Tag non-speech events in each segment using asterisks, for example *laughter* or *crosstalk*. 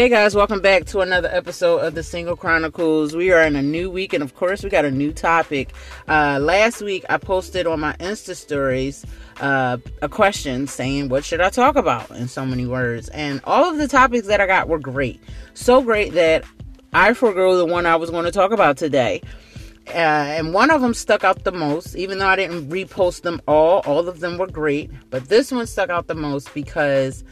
Hey guys, welcome back to another episode of the Single Chronicles. We are in a new week, and of course, we got a new topic. Uh, last week, I posted on my Insta stories uh, a question saying, What should I talk about? in so many words. And all of the topics that I got were great. So great that I forego the one I was going to talk about today. Uh, and one of them stuck out the most, even though I didn't repost them all. All of them were great, but this one stuck out the most because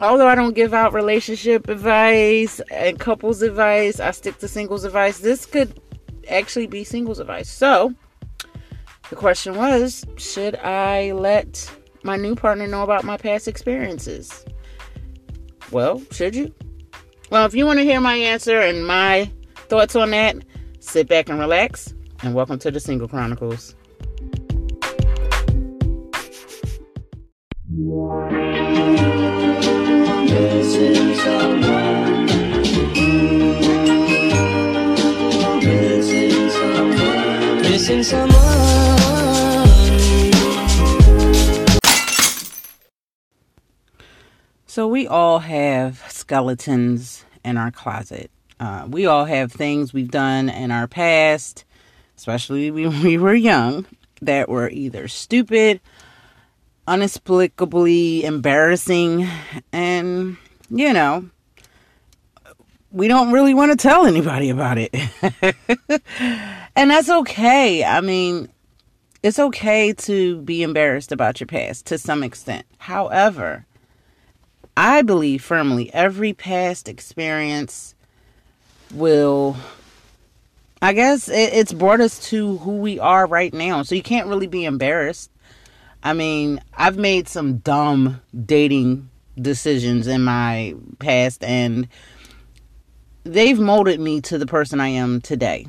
although I don't give out relationship advice and couples advice, I stick to singles advice. This could actually be singles advice. So, the question was should I let my new partner know about my past experiences? Well, should you? Well, if you want to hear my answer and my thoughts on that, sit back and relax, and welcome to the Single Chronicles. Missing someone. Missing someone. Missing someone. So, we all have skeletons in our closet. Uh, we all have things we've done in our past, especially when we were young, that were either stupid inexplicably embarrassing. And you know we don't really want to tell anybody about it. *laughs* And that's okay. I mean it's okay to be embarrassed about your past to some extent. However i believe firmly every past experience will i guess it, it's brought us to who we are right now. So you can't really be embarrassed I mean, I've made some dumb dating decisions in my past and they've molded me to the person I am today.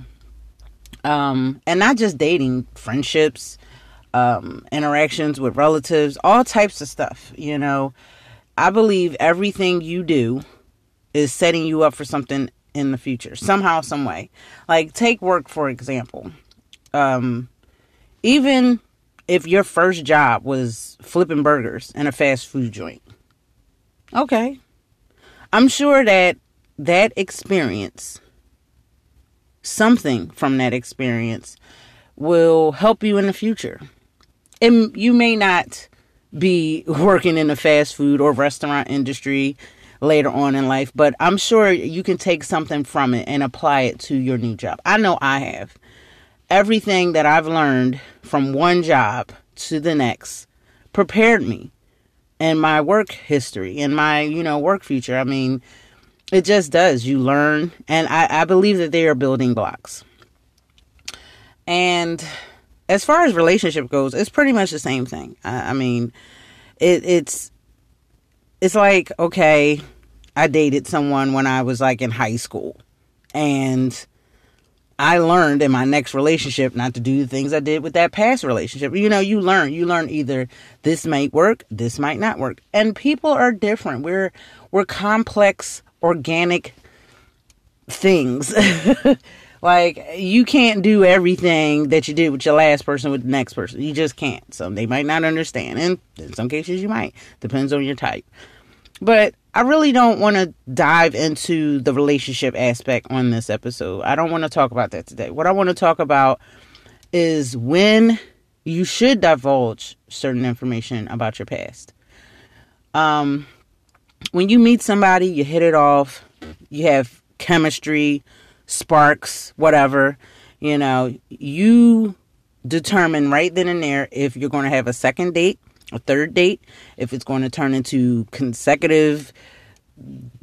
Um, and not just dating, friendships, um, interactions with relatives, all types of stuff, you know. I believe everything you do is setting you up for something in the future, somehow, some way. Like take work for example. Um, even if your first job was flipping burgers in a fast food joint. Okay. I'm sure that that experience, something from that experience, will help you in the future. And you may not be *laughs* working in the fast food or restaurant industry later on in life, but I'm sure you can take something from it and apply it to your new job. I know I have everything that I've learned from one job to the next prepared me and my work history and my, you know, work future. I mean, it just does. You learn, and I, I believe that they are building blocks. And as far as relationship goes, it's pretty much the same thing. I, I mean, it, it's it's like okay, I dated someone when I was like in high school, and I learned in my next relationship not to do the things I did with that past relationship. You know, you learn. You learn either this might work, this might not work. And people are different. We're we're complex, organic things. *laughs* like you can't do everything that you did with your last person with the next person. You just can't. Some they might not understand, and in some cases you might. Depends on your type. But I really don't want to dive into the relationship aspect on this episode. I don't want to talk about that today. What I want to talk about is when you should divulge certain information about your past. Um, when you meet somebody, you hit it off, you have chemistry, sparks, whatever, you know, you determine right then and there if you're going to have a second date a third date, if it's going to turn into consecutive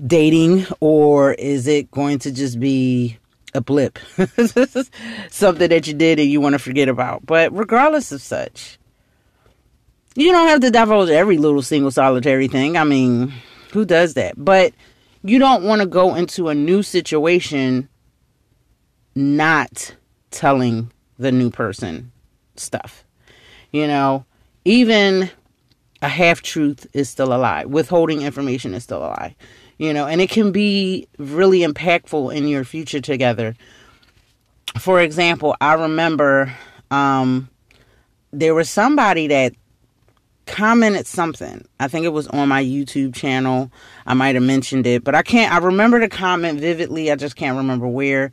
dating, or is it going to just be a blip? *laughs* Something that you did and you want to forget about. But regardless of such, you don't have to divulge every little single solitary thing. I mean, who does that? But you don't want to go into a new situation not telling the new person stuff. You know, even a half truth is still a lie. Withholding information is still a lie. You know, and it can be really impactful in your future together. For example, I remember um, there was somebody that commented something. I think it was on my YouTube channel. I might have mentioned it, but I can't I remember the comment vividly. I just can't remember where.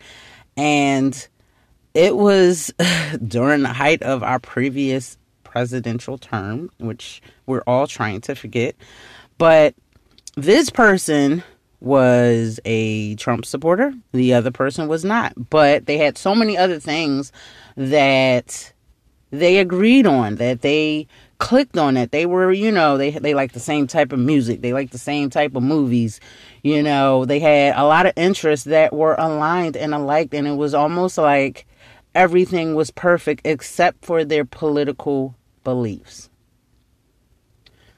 And it was *laughs* during the height of our previous presidential term, which we're all trying to forget. But this person was a Trump supporter, the other person was not. But they had so many other things that they agreed on, that they clicked on it. They were, you know, they they like the same type of music, they like the same type of movies. You know, they had a lot of interests that were aligned and alike, and it was almost like everything was perfect except for their political beliefs.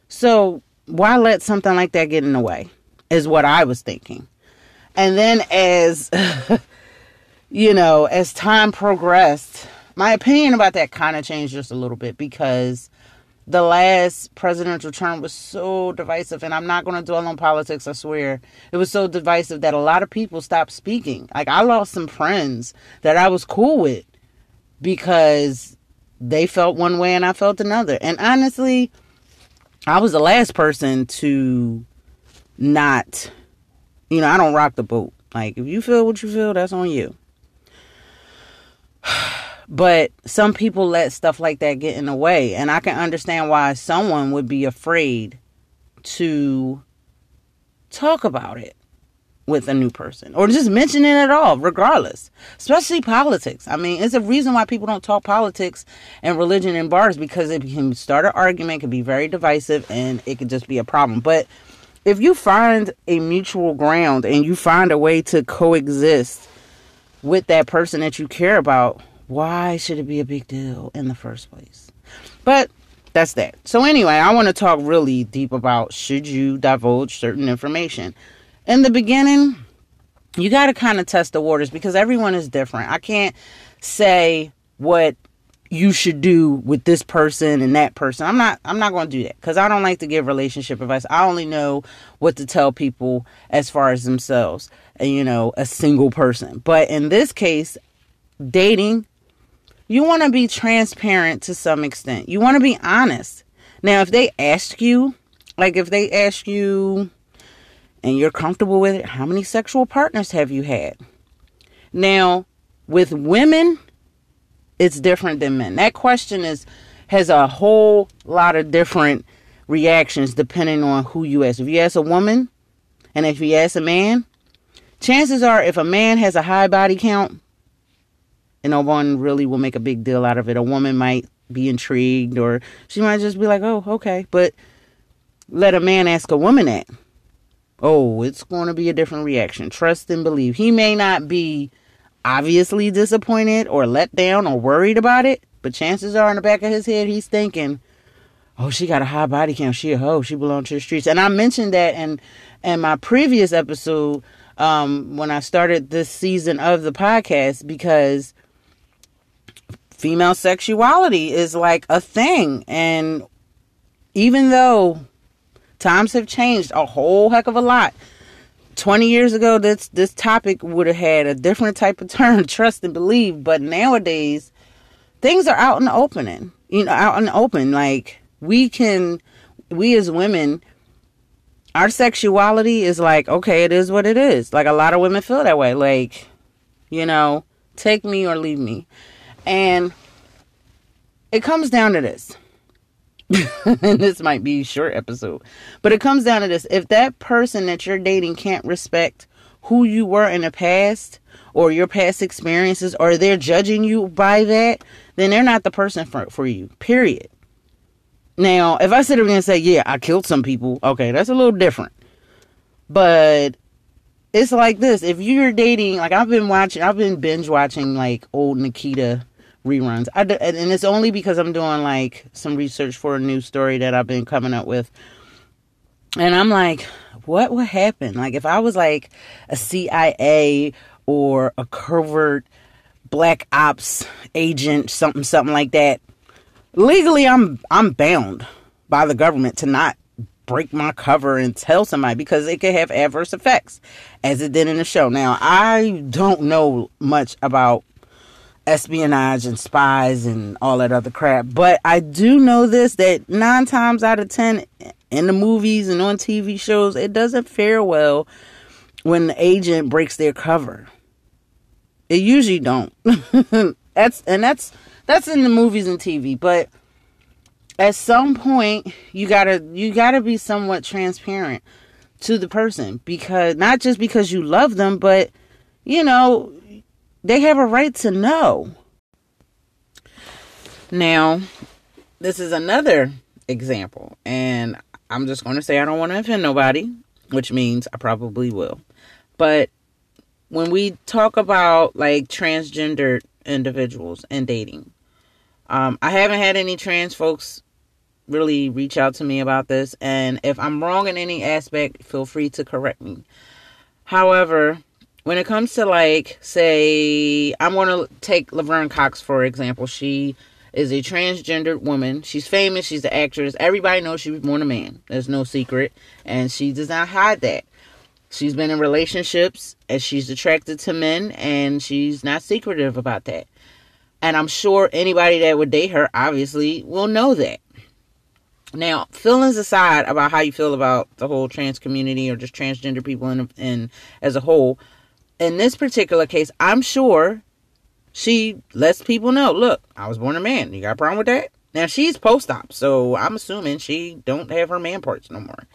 So, why let something like that get in the way? Is what I was thinking. And then, as *laughs* you know, as time progressed, my opinion about that kind of changed just a little bit because the last presidential term was so divisive and i'm not going to dwell on politics i swear it was so divisive that a lot of people stopped speaking like i lost some friends that i was cool with because they felt one way and i felt another. And honestly i was the last person to not you know i don't rock the boat. Like if you feel what you feel that's on you. *sighs* But some people let stuff like that get in the way. And I can understand why someone would be afraid to talk about it with a new person or just mention it at all, regardless. Especially politics. I mean, it's a reason why people don't talk politics and religion in bars because it can start an argument, can be very divisive, and it could just be a problem. But if you find a mutual ground and you find a way to coexist with that person that you care about, why should it be a big deal in the first place? But that's that. So anyway, I want to talk really deep about should you divulge certain information. In the beginning, you got to kind of test the waters because everyone is different. I can't say what you should do with this person and that person. I'm not I'm not going to do that cuz I don't like to give relationship advice. I only know what to tell people as far as themselves and you know, a single person. But in this case, dating you want to be transparent to some extent. You want to be honest. Now, if they ask you, like if they ask you and you're comfortable with it, how many sexual partners have you had? Now, with women, it's different than men. That question is has a whole lot of different reactions depending on who you ask. If you ask a woman and if you ask a man, chances are if a man has a high body count, and no one really will make a big deal out of it. A woman might be intrigued or she might just be like, oh, okay. But let a man ask a woman that. Oh, it's going to be a different reaction. Trust and believe. He may not be obviously disappointed or let down or worried about it, but chances are in the back of his head, he's thinking, oh, she got a high body count. She a hoe. She belongs to the streets. And I mentioned that in, in my previous episode um, when I started this season of the podcast because female sexuality is like a thing. And even though times have changed a whole heck of a lot, 20 years ago this this topic would have had a different type of term, *laughs* trust and believe, but nowadays things are out in the opening. You know, out in the open like we can we as women our sexuality is like okay, it is what it is. Like a lot of women feel that way like you know, take me or leave me. And it comes down to this. And *laughs* this might be short episode, but it comes down to this. If that person that you're dating can't respect who you were in the past or your past experiences or they're judging you by that, then they're not the person for, for you. Period. Now, if I sit here and say, yeah, I killed some people, okay, that's a little different. But it's like this. If you're dating, like I've been watching, I've been binge watching like old Nikita reruns. I do, and it's only because I'm doing like some research for a new story that I've been coming up with. And I'm like, what would happen? Like if I was like a CIA or a covert black ops agent, something something like that. Legally I'm I'm bound by the government to not break my cover and tell somebody because it could have adverse effects as it did in the show. Now, I don't know much about espionage and spies and all that other crap. But I do know this that nine times out of ten in the movies and on TV shows, it doesn't fare well when the agent breaks their cover. It usually don't. *laughs* that's and that's that's in the movies and TV, but at some point you gotta you gotta be somewhat transparent to the person because not just because you love them, but you know they have a right to know. Now, this is another example, and I'm just going to say I don't want to offend nobody, which means I probably will. But when we talk about like transgender individuals and dating, um, I haven't had any trans folks really reach out to me about this, and if I'm wrong in any aspect, feel free to correct me. However, when it comes to like say i'm going to take laverne cox for example she is a transgendered woman. She's famous she's an actress. Everybody knows she was born a man. There's no secret. And she does not hide that. She's been in relationships and she's attracted to men and she's not secretive about that. And i'm sure anybody that would date her obviously will know that. Now, feelings aside about how you feel about the whole trans community or just transgender people in, in as a whole, in this particular case, I'm sure she lets people know, look, I was born a man. You got a problem with that? Now she's post op, so I'm assuming she don't have her man parts no more.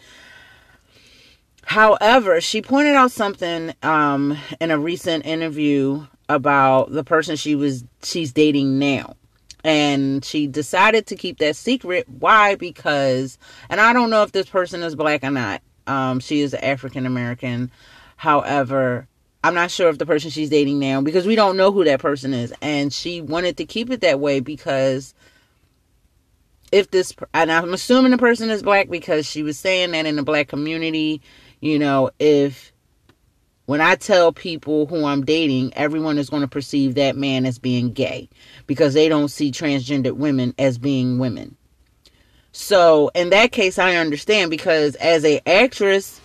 However, she pointed out something um, in a recent interview about the person she was she's dating now. And she decided to keep that secret. Why? Because, and I don't know if this person is black or not. Um, she is African American. However, I'm not sure if the person she's dating now because we don't know who that person is and she wanted to keep it that way because if this and I'm assuming the person is black because she was saying that in the black community, you know, if when I tell people who I'm dating, everyone is going to perceive that man as being gay because they don't see transgendered women as being women. So, in that case I understand because as a actress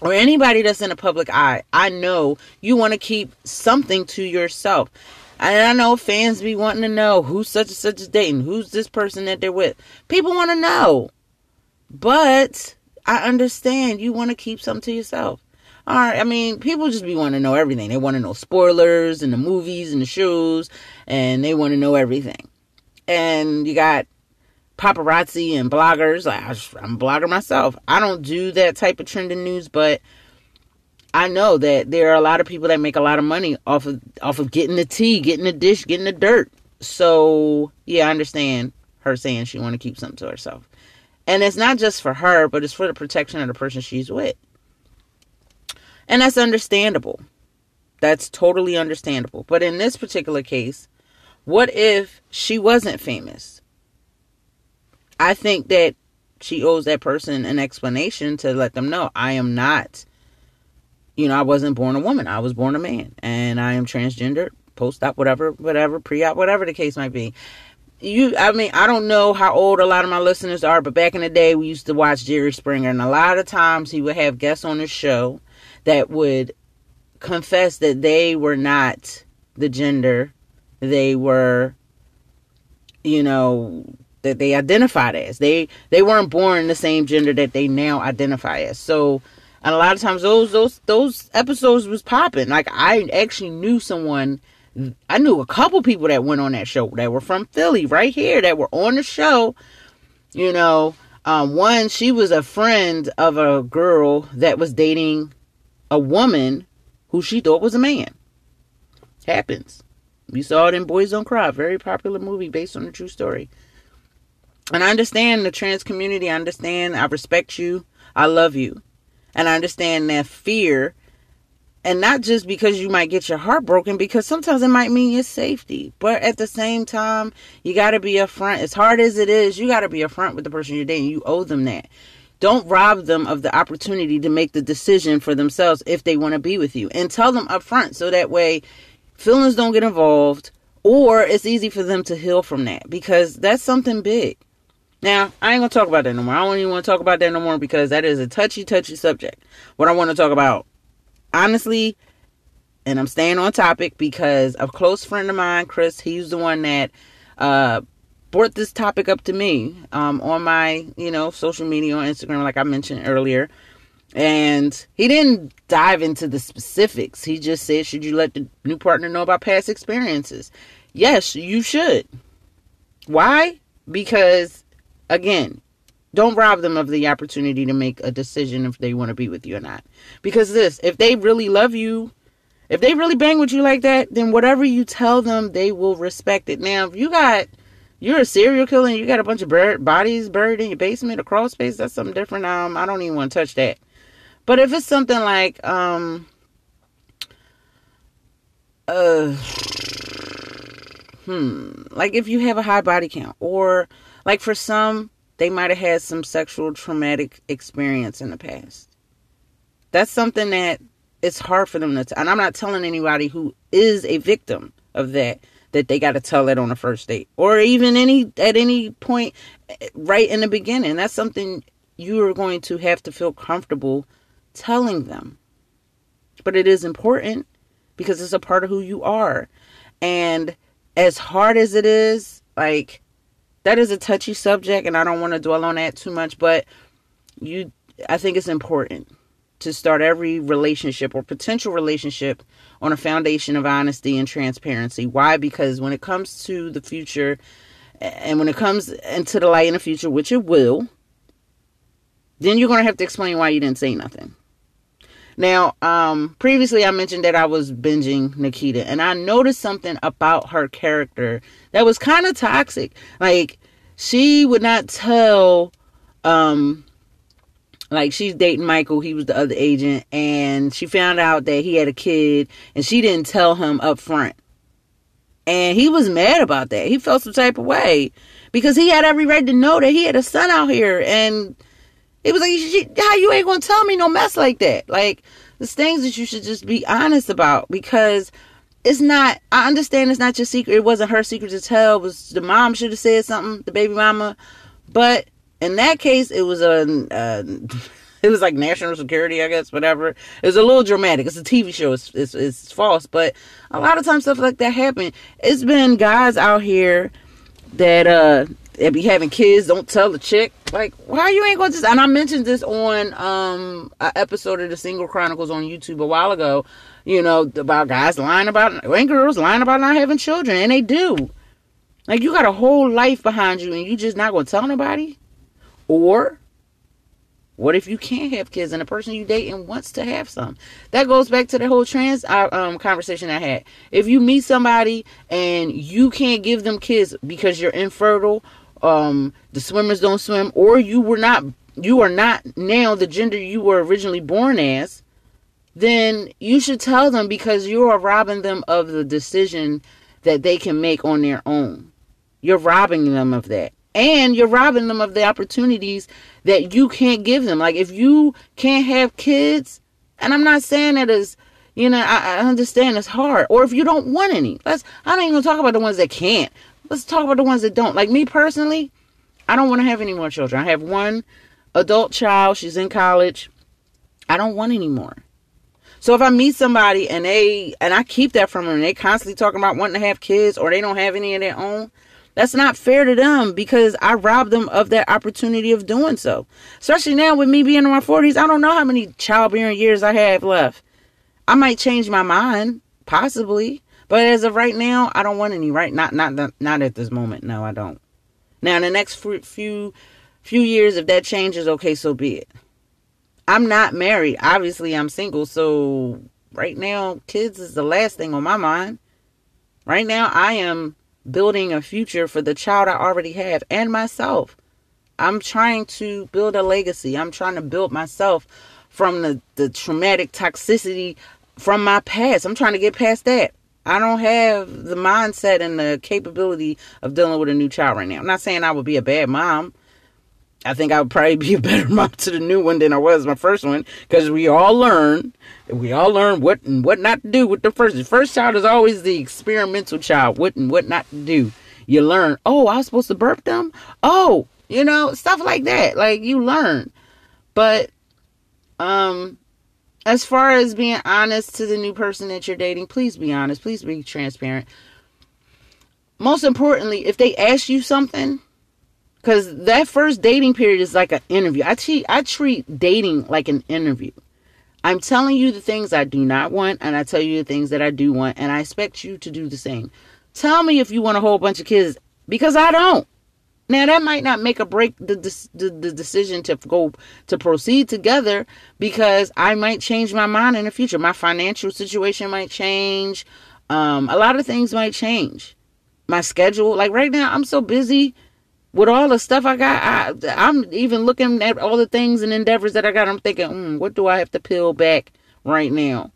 or anybody that's in the public eye, I know you want to keep something to yourself. And I know fans be wanting to know who's such and such is dating, who's this person that they're with. People want to know. But I understand you want to keep something to yourself. All right, I mean, people just be wanting to know everything. They want to know spoilers and the movies and the shows, and they want to know everything. And you got paparazzi and bloggers. I'm a blogger myself. I don't do that type of trending news, but I know that there are a lot of people that make a lot of money off of off of getting the tea, getting the dish, getting the dirt. So yeah, I understand her saying she want to keep something to herself, and it's not just for her, but it's for the protection of the person she's with, and that's understandable. That's totally understandable. But in this particular case, what if she wasn't famous? I think that she owes that person an explanation to let them know I am not, you know, I wasn't born a woman. I was born a man. And I am transgender, post op, whatever, whatever, pre op, whatever the case might be. You, I mean, I don't know how old a lot of my listeners are, but back in the day, we used to watch Jerry Springer, and a lot of times he would have guests on his show that would confess that they were not the gender they were, you know, that they identified as. They they weren't born the same gender that they now identify as. So and a lot of times those those those episodes was popping. Like I actually knew someone I knew a couple people that went on that show that were from Philly right here that were on the show. You know, um, one she was a friend of a girl that was dating a woman who she thought was a man. Happens. We saw it in Boys Don't Cry, very popular movie based on a true story and I understand the trans community. I understand. I respect you. I love you. And I understand that fear. And not just because you might get your heart broken, because sometimes it might mean your safety. But at the same time, you got to be upfront. As hard as it is, you got to be upfront with the person you're dating. You owe them that. Don't rob them of the opportunity to make the decision for themselves if they want to be with you. And tell them upfront so that way feelings don't get involved or it's easy for them to heal from that because that's something big. Now, I ain't gonna talk about that no more. I don't even want to talk about that no more because that is a touchy, touchy subject. What I want to talk about, honestly, and I'm staying on topic because a close friend of mine, Chris, he's the one that uh, brought this topic up to me um, on my, you know, social media on Instagram, like I mentioned earlier. And he didn't dive into the specifics. He just said, Should you let the new partner know about past experiences? Yes, you should. Why? Because, again, don't rob them of the opportunity to make a decision if they want to be with you or not. Because this, if they really love you, if they really bang with you like that, then whatever you tell them, they will respect it. Now, if you got you're a serial killer and you got a bunch of bird, bodies buried in your basement or crawl space, that's something different. Um, I don't even want to touch that. But if it's something like um uh hmm, like if you have a high body count or like for some they might have had some sexual traumatic experience in the past. That's something that it's hard for them to, t- and I'm not telling anybody who is a victim of that that they got to tell that on the first date or even any at any point right in the beginning. That's something you are going to have to feel comfortable telling them. But it is important because it's a part of who you are. And as hard as it is, like that is a touchy subject and I don't want to dwell on that too much, but you I think it's important to start every relationship or potential relationship on a foundation of honesty and transparency. Why? Because when it comes to the future and when it comes into the light in the future, which it will, then you're going to have to explain why you didn't say nothing. Now, um, previously I mentioned that I was binging Nikita, and I noticed something about her character that was kind of toxic. Like, she would not tell um like she's dating Michael, he was the other agent, and she found out that he had a kid, and she didn't tell him up front. And he was mad about that. He felt some type of way because he had every right to know that he had a son out here, and it was like, how you ain't gonna tell me no mess like that? Like, there's things that you should just be honest about because it's not. I understand it's not your secret. It wasn't her secret to tell. It was the mom should have said something, the baby mama, but in that case, it was a, uh, *laughs* it was like national security, I guess, whatever. It was a little dramatic. It's a TV show. It's, it's, it's false, but a lot of times stuff like that happen. It's been guys out here that uh they be having kids. Don't tell the chick like why you ain't going to. And I mentioned this on um an episode of the Single Chronicles on YouTube a while ago. You know about guys lying about and girls lying about not having children, and they do. Like you got a whole life behind you, and you just not gonna tell nobody. Or what if you can't have kids and the person you date and wants to have some? That goes back to the whole trans uh, um, conversation I had. If you meet somebody and you can't give them kids because you're infertile, um, the swimmers don't swim, or you were not, you are not now the gender you were originally born as, then you should tell them because you are robbing them of the decision that they can make on their own. You're robbing them of that and you're robbing them of the opportunities that you can't give them. Like if you can't have kids, and I'm not saying that as you know, I, I understand it's hard. Or if you don't want any, let's. I don't even talk about the ones that can't. Let's talk about the ones that don't. Like me personally, I don't want to have any more children. I have one adult child. She's in college. I don't want any more. So if I meet somebody and they and I keep that from them, and they constantly talking about wanting to have kids or they don't have any of their own, that's not fair to them because I robbed them of that opportunity of doing so. Especially now with me being in my 40s, I don't know how many childbearing years I have left. I might change my mind, possibly, but as of right now, I don't want any. Right? Not not not at this moment. No, I don't. Now in the next few few years, if that changes, okay, so be it. I'm not married. Obviously, I'm single. So right now, kids is the last thing on my mind. Right now, I am building a future for the child I already have and myself. I'm trying to build a legacy. I'm trying to build myself from the, the traumatic toxicity from my past. I'm trying to get past that. I don't have the mindset and the capability of dealing with a new child right now. I'm not saying I would be a bad mom. I think I would probably be a *laughs* better mom to the new one than I was my first one because we all learn, we all learn what and what not to do with the first. The first child is always the experimental child, what and what not to do. You learn, oh, I was supposed to burp them. Oh, you know, stuff like that. Like you learn, but um, as far as being honest to the new person that you're dating, please be honest. Please be transparent. Most importantly, if they ask you something, because that first dating period is like an interview. I treat I treat dating like an interview. I'm telling you the things I do not want, and I tell you the things that I do want, and I expect you to do the same. Tell me if you want a whole bunch of kids, because I don't. Now that might not make or break the, the the decision to go to proceed together because I might change my mind in the future. My financial situation might change. Um, a lot of things might change. My schedule, like right now, I'm so busy with all the stuff I got. I, I'm even looking at all the things and endeavors that I got. I'm thinking, mm, what do I have to peel back right now?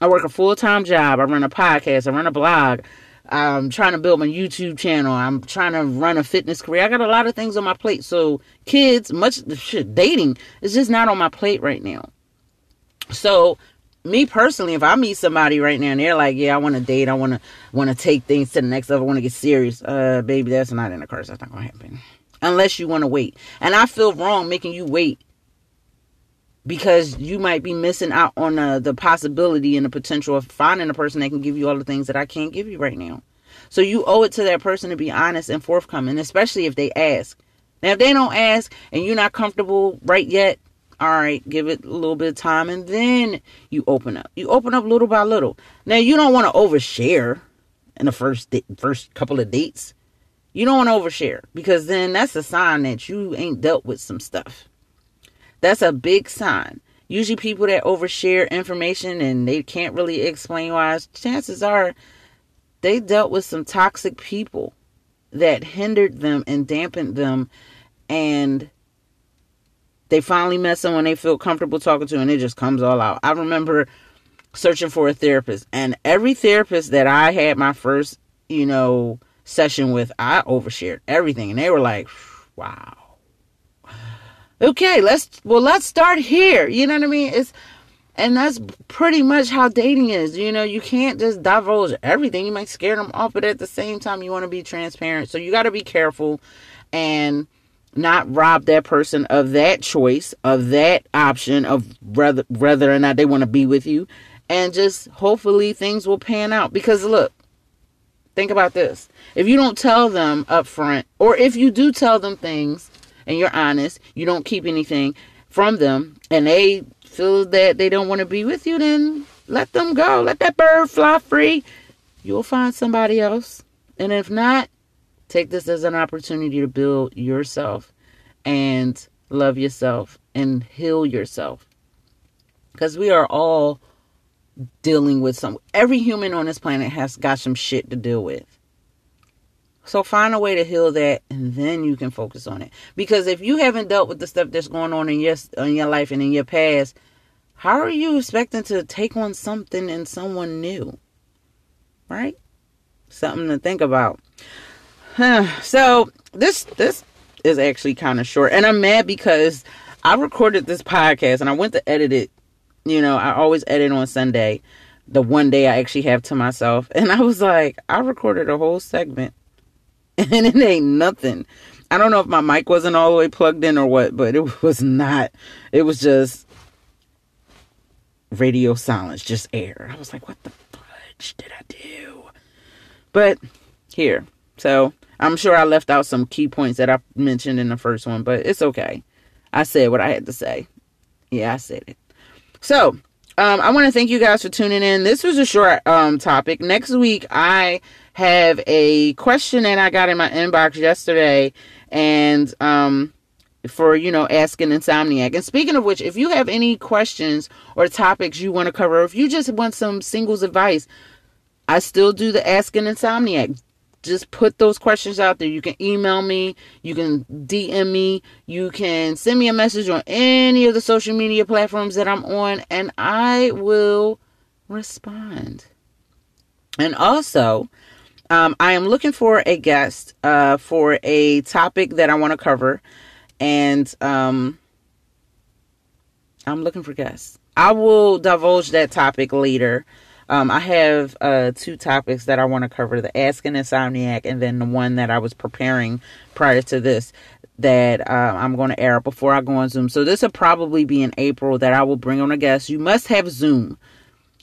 I work a full time job. I run a podcast. I run a blog. I'm trying to build my YouTube channel. I'm trying to run a fitness career. I got a lot of things on my plate. So kids, much shit, dating is just not on my plate right now. So me personally, if I meet somebody right now and they're like, "Yeah, I want to date. I want to want to take things to the next level. I want to get serious," uh, baby, that's not in the cards. That's not gonna happen unless you want to wait. And I feel wrong making you wait because you might be missing out on uh, the possibility and the potential of finding a person that can give you all the things that I can't give you right now. So you owe it to that person to be honest and forthcoming, especially if they ask. Now, if they don't ask and you're not comfortable right yet, all right, give it a little bit of time and then you open up. You open up little by little. Now, you don't want to overshare in the first di- first couple of dates. You don't want to overshare because then that's a sign that you ain't dealt with some stuff. That's a big sign. Usually, people that overshare information and they can't really explain why, chances are they dealt with some toxic people that hindered them and dampened them, and they finally met someone they feel comfortable talking to, and it just comes all out. I remember searching for a therapist, and every therapist that I had my first, you know, session with, I overshared everything, and they were like, "Wow." Okay, let's well let's start here. You know what I mean? It's and that's pretty much how dating is. You know, you can't just divulge everything. You might scare them off, but at the same time, you want to be transparent. So you got to be careful and not rob that person of that choice, of that option, of whether whether or not they want to be with you, and just hopefully things will pan out. Because look, think about this: if you don't tell them up front, or if you do tell them things and you're honest, you don't keep anything from them, and they feel that they don't want to be with you, then let them go. Let that bird fly free. You'll find somebody else. And if not, take this as an opportunity to build yourself and love yourself and heal yourself. Because we are all dealing with some, every human on this planet has got some shit to deal with. So find a way to heal that and then you can focus on it. Because if you haven't dealt with the stuff that's going on in your in your life and in your past, how are you expecting to take on something and someone new? Right? Something to think about. *sighs* so this this is actually kind of short and I'm mad because I recorded this podcast and I went to edit it. You know, I always edit on Sunday, the one day I actually have to myself. *laughs* And I was like, I recorded a whole segment *laughs* and it ain't nothing. I don't know if my mic wasn't all the way plugged in or what, but it *laughs* was not. It was just radio silence, just air. I was like, what the fudge did I do? But here. So I'm sure I left out some key points that I mentioned in the first one, but it's okay. I said what I had to say. Yeah, I said it. So, um, I want to thank you guys for tuning in. This was a short um, topic. Next week, I have a question that I got in my inbox yesterday and um for you know ask an insomniac. And speaking of which if you have any questions or topics you want to cover if you just want some singles advice i still do the ask an insomniac. Just put those questions out there. You can email me. You can dm me. You can send me a message on any of the social media platforms that i'm on and i will respond. And also um, I am looking for a guest uh, for a topic that I want to cover, and um, I'm looking for guests. I will divulge that topic later Um, I have uh, two topics that I want to cover the Ask An Insomniac, and then the one that I was preparing prior to this that uh, I'm going to air before I go on Zoom. So this will probably be in April that I will bring on a guest. You must have Zoom.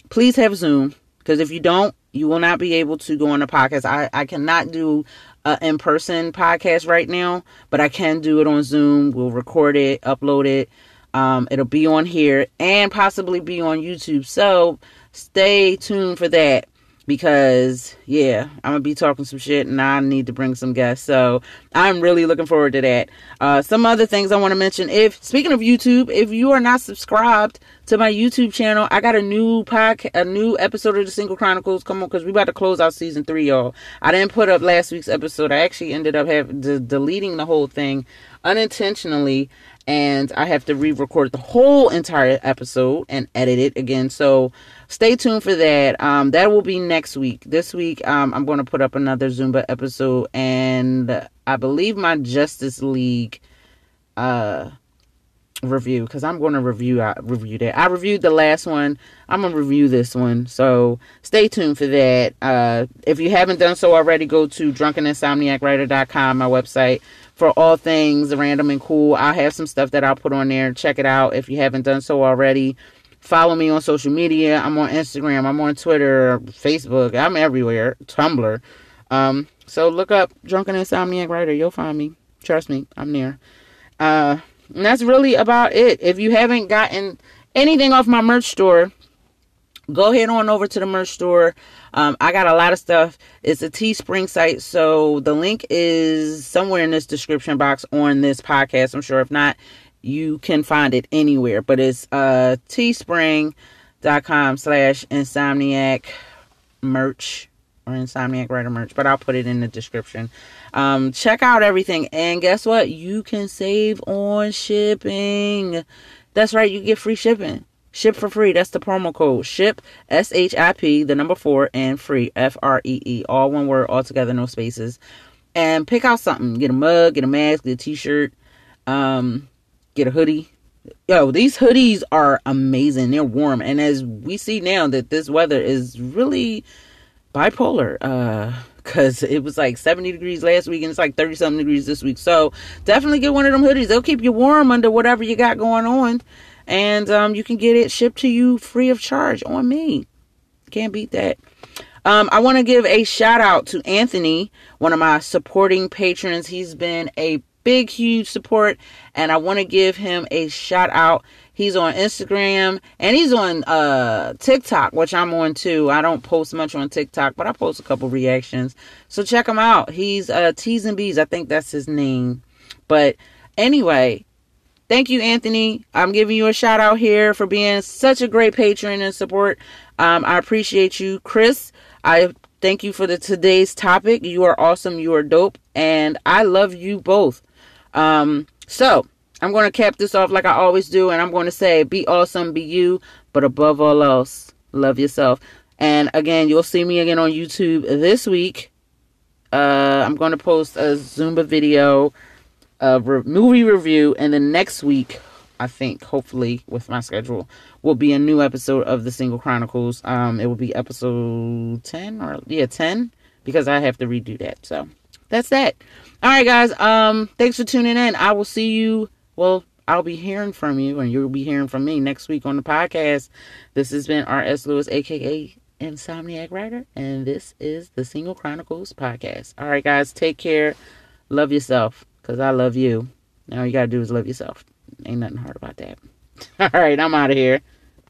Please have Zoom because if you don't, you will not be able to go on the podcast. I, I cannot do an in person podcast right now, but I can do it on Zoom. We'll record it, upload it. Um, it'll be on here and possibly be on YouTube. So stay tuned for that because yeah i'm gonna be talking some shit and i need to bring some guests so i'm really looking forward to that. Uh, some other things i want to mention if speaking of youtube if you are not subscribed to my youtube channel i got a new podcast a new episode of the single chronicles. Come on because we about to close out season three y'all. I didn't put up last week's episode. I actually ended up having de- deleting the whole thing unintentionally and I have to re-record the whole entire episode and edit it again. So stay tuned for that. Um, that will be next week. This week, um, I'm going to put up another Zumba episode, and I believe my Justice League uh review because I'm going to review I review that. I reviewed the last one. I'm gonna review this one. So stay tuned for that. Uh, if you haven't done so already, go to drunkeninsomniacwriter.com, my website for all things random and cool. i have some stuff that I'll put on there. Check it out if you haven't done so already. Follow me on social media. I'm on Instagram. I'm on Twitter, Facebook. I'm everywhere. Tumblr. Um, so look up Drunken Insomniac Writer. You'll find me. Trust me, I'm there. Uh, and that's really about it. If you haven't gotten anything off my merch store, go ahead on over to the merch store. Um, I got a lot of stuff. It's a Teespring site, so the link is somewhere in this description box on this podcast. I'm sure if not, you can find it anywhere. But it's uh teespring.com slash insomniac merch or insomniac writer merch, but I'll put it in the description. Um, check out everything, and guess what? You can save on shipping. That's right, you get free shipping. Ship for free. That's the promo code. Ship S H I P the number four and free F R E E. All one word, all together, no spaces. And pick out something. Get a mug, get a mask, get a t-shirt, um, get a hoodie. Yo, these hoodies are amazing. They're warm, and as we see now that this weather is really bipolar. Uh, because it was like 70 degrees last week and it's like 30 something degrees this week. So definitely get one of them hoodies. They'll keep you warm under whatever you got going on and um, you can get it shipped to you free of charge on me. Can't beat that. Um, I want to give a shout out to Anthony, one of my supporting patrons. He's been a big, huge support, and I want to give him a shout out. He's on Instagram and he's on uh, TikTok, which I'm on too. I don't post much on TikTok, but I post a couple reactions. So check him out. He's uh, T's and B's. I think that's his name. But anyway, Thank you, Anthony. I'm giving you a shout out here for being such a great patron and support. Um, I appreciate you, Chris. I thank you for the today's topic. You are awesome. You are dope, and I love you both. Um, so I'm going to cap this off like I always do, and I'm going to say, be awesome, be you, but above all else, love yourself. And again, you'll see me again on YouTube this week. Uh, I'm going to post a Zumba video a re- movie review, and then next week, I think, hopefully, with my schedule, will be a new episode of the Single Chronicles. Um, it will be episode ten or yeah, ten because I have to redo that. So that's that. All right, guys. Um, thanks for tuning in. I will see you. Well, I'll be hearing from you, and you'll be hearing from me next week on the podcast. This has been R.S. Lewis, aka Insomniac Writer, and this is the Single Chronicles podcast. All right, guys. Take care. Love yourself. Because I love you. All you got to do is love yourself. Ain't nothing hard about that. *laughs* All right, I'm out of here.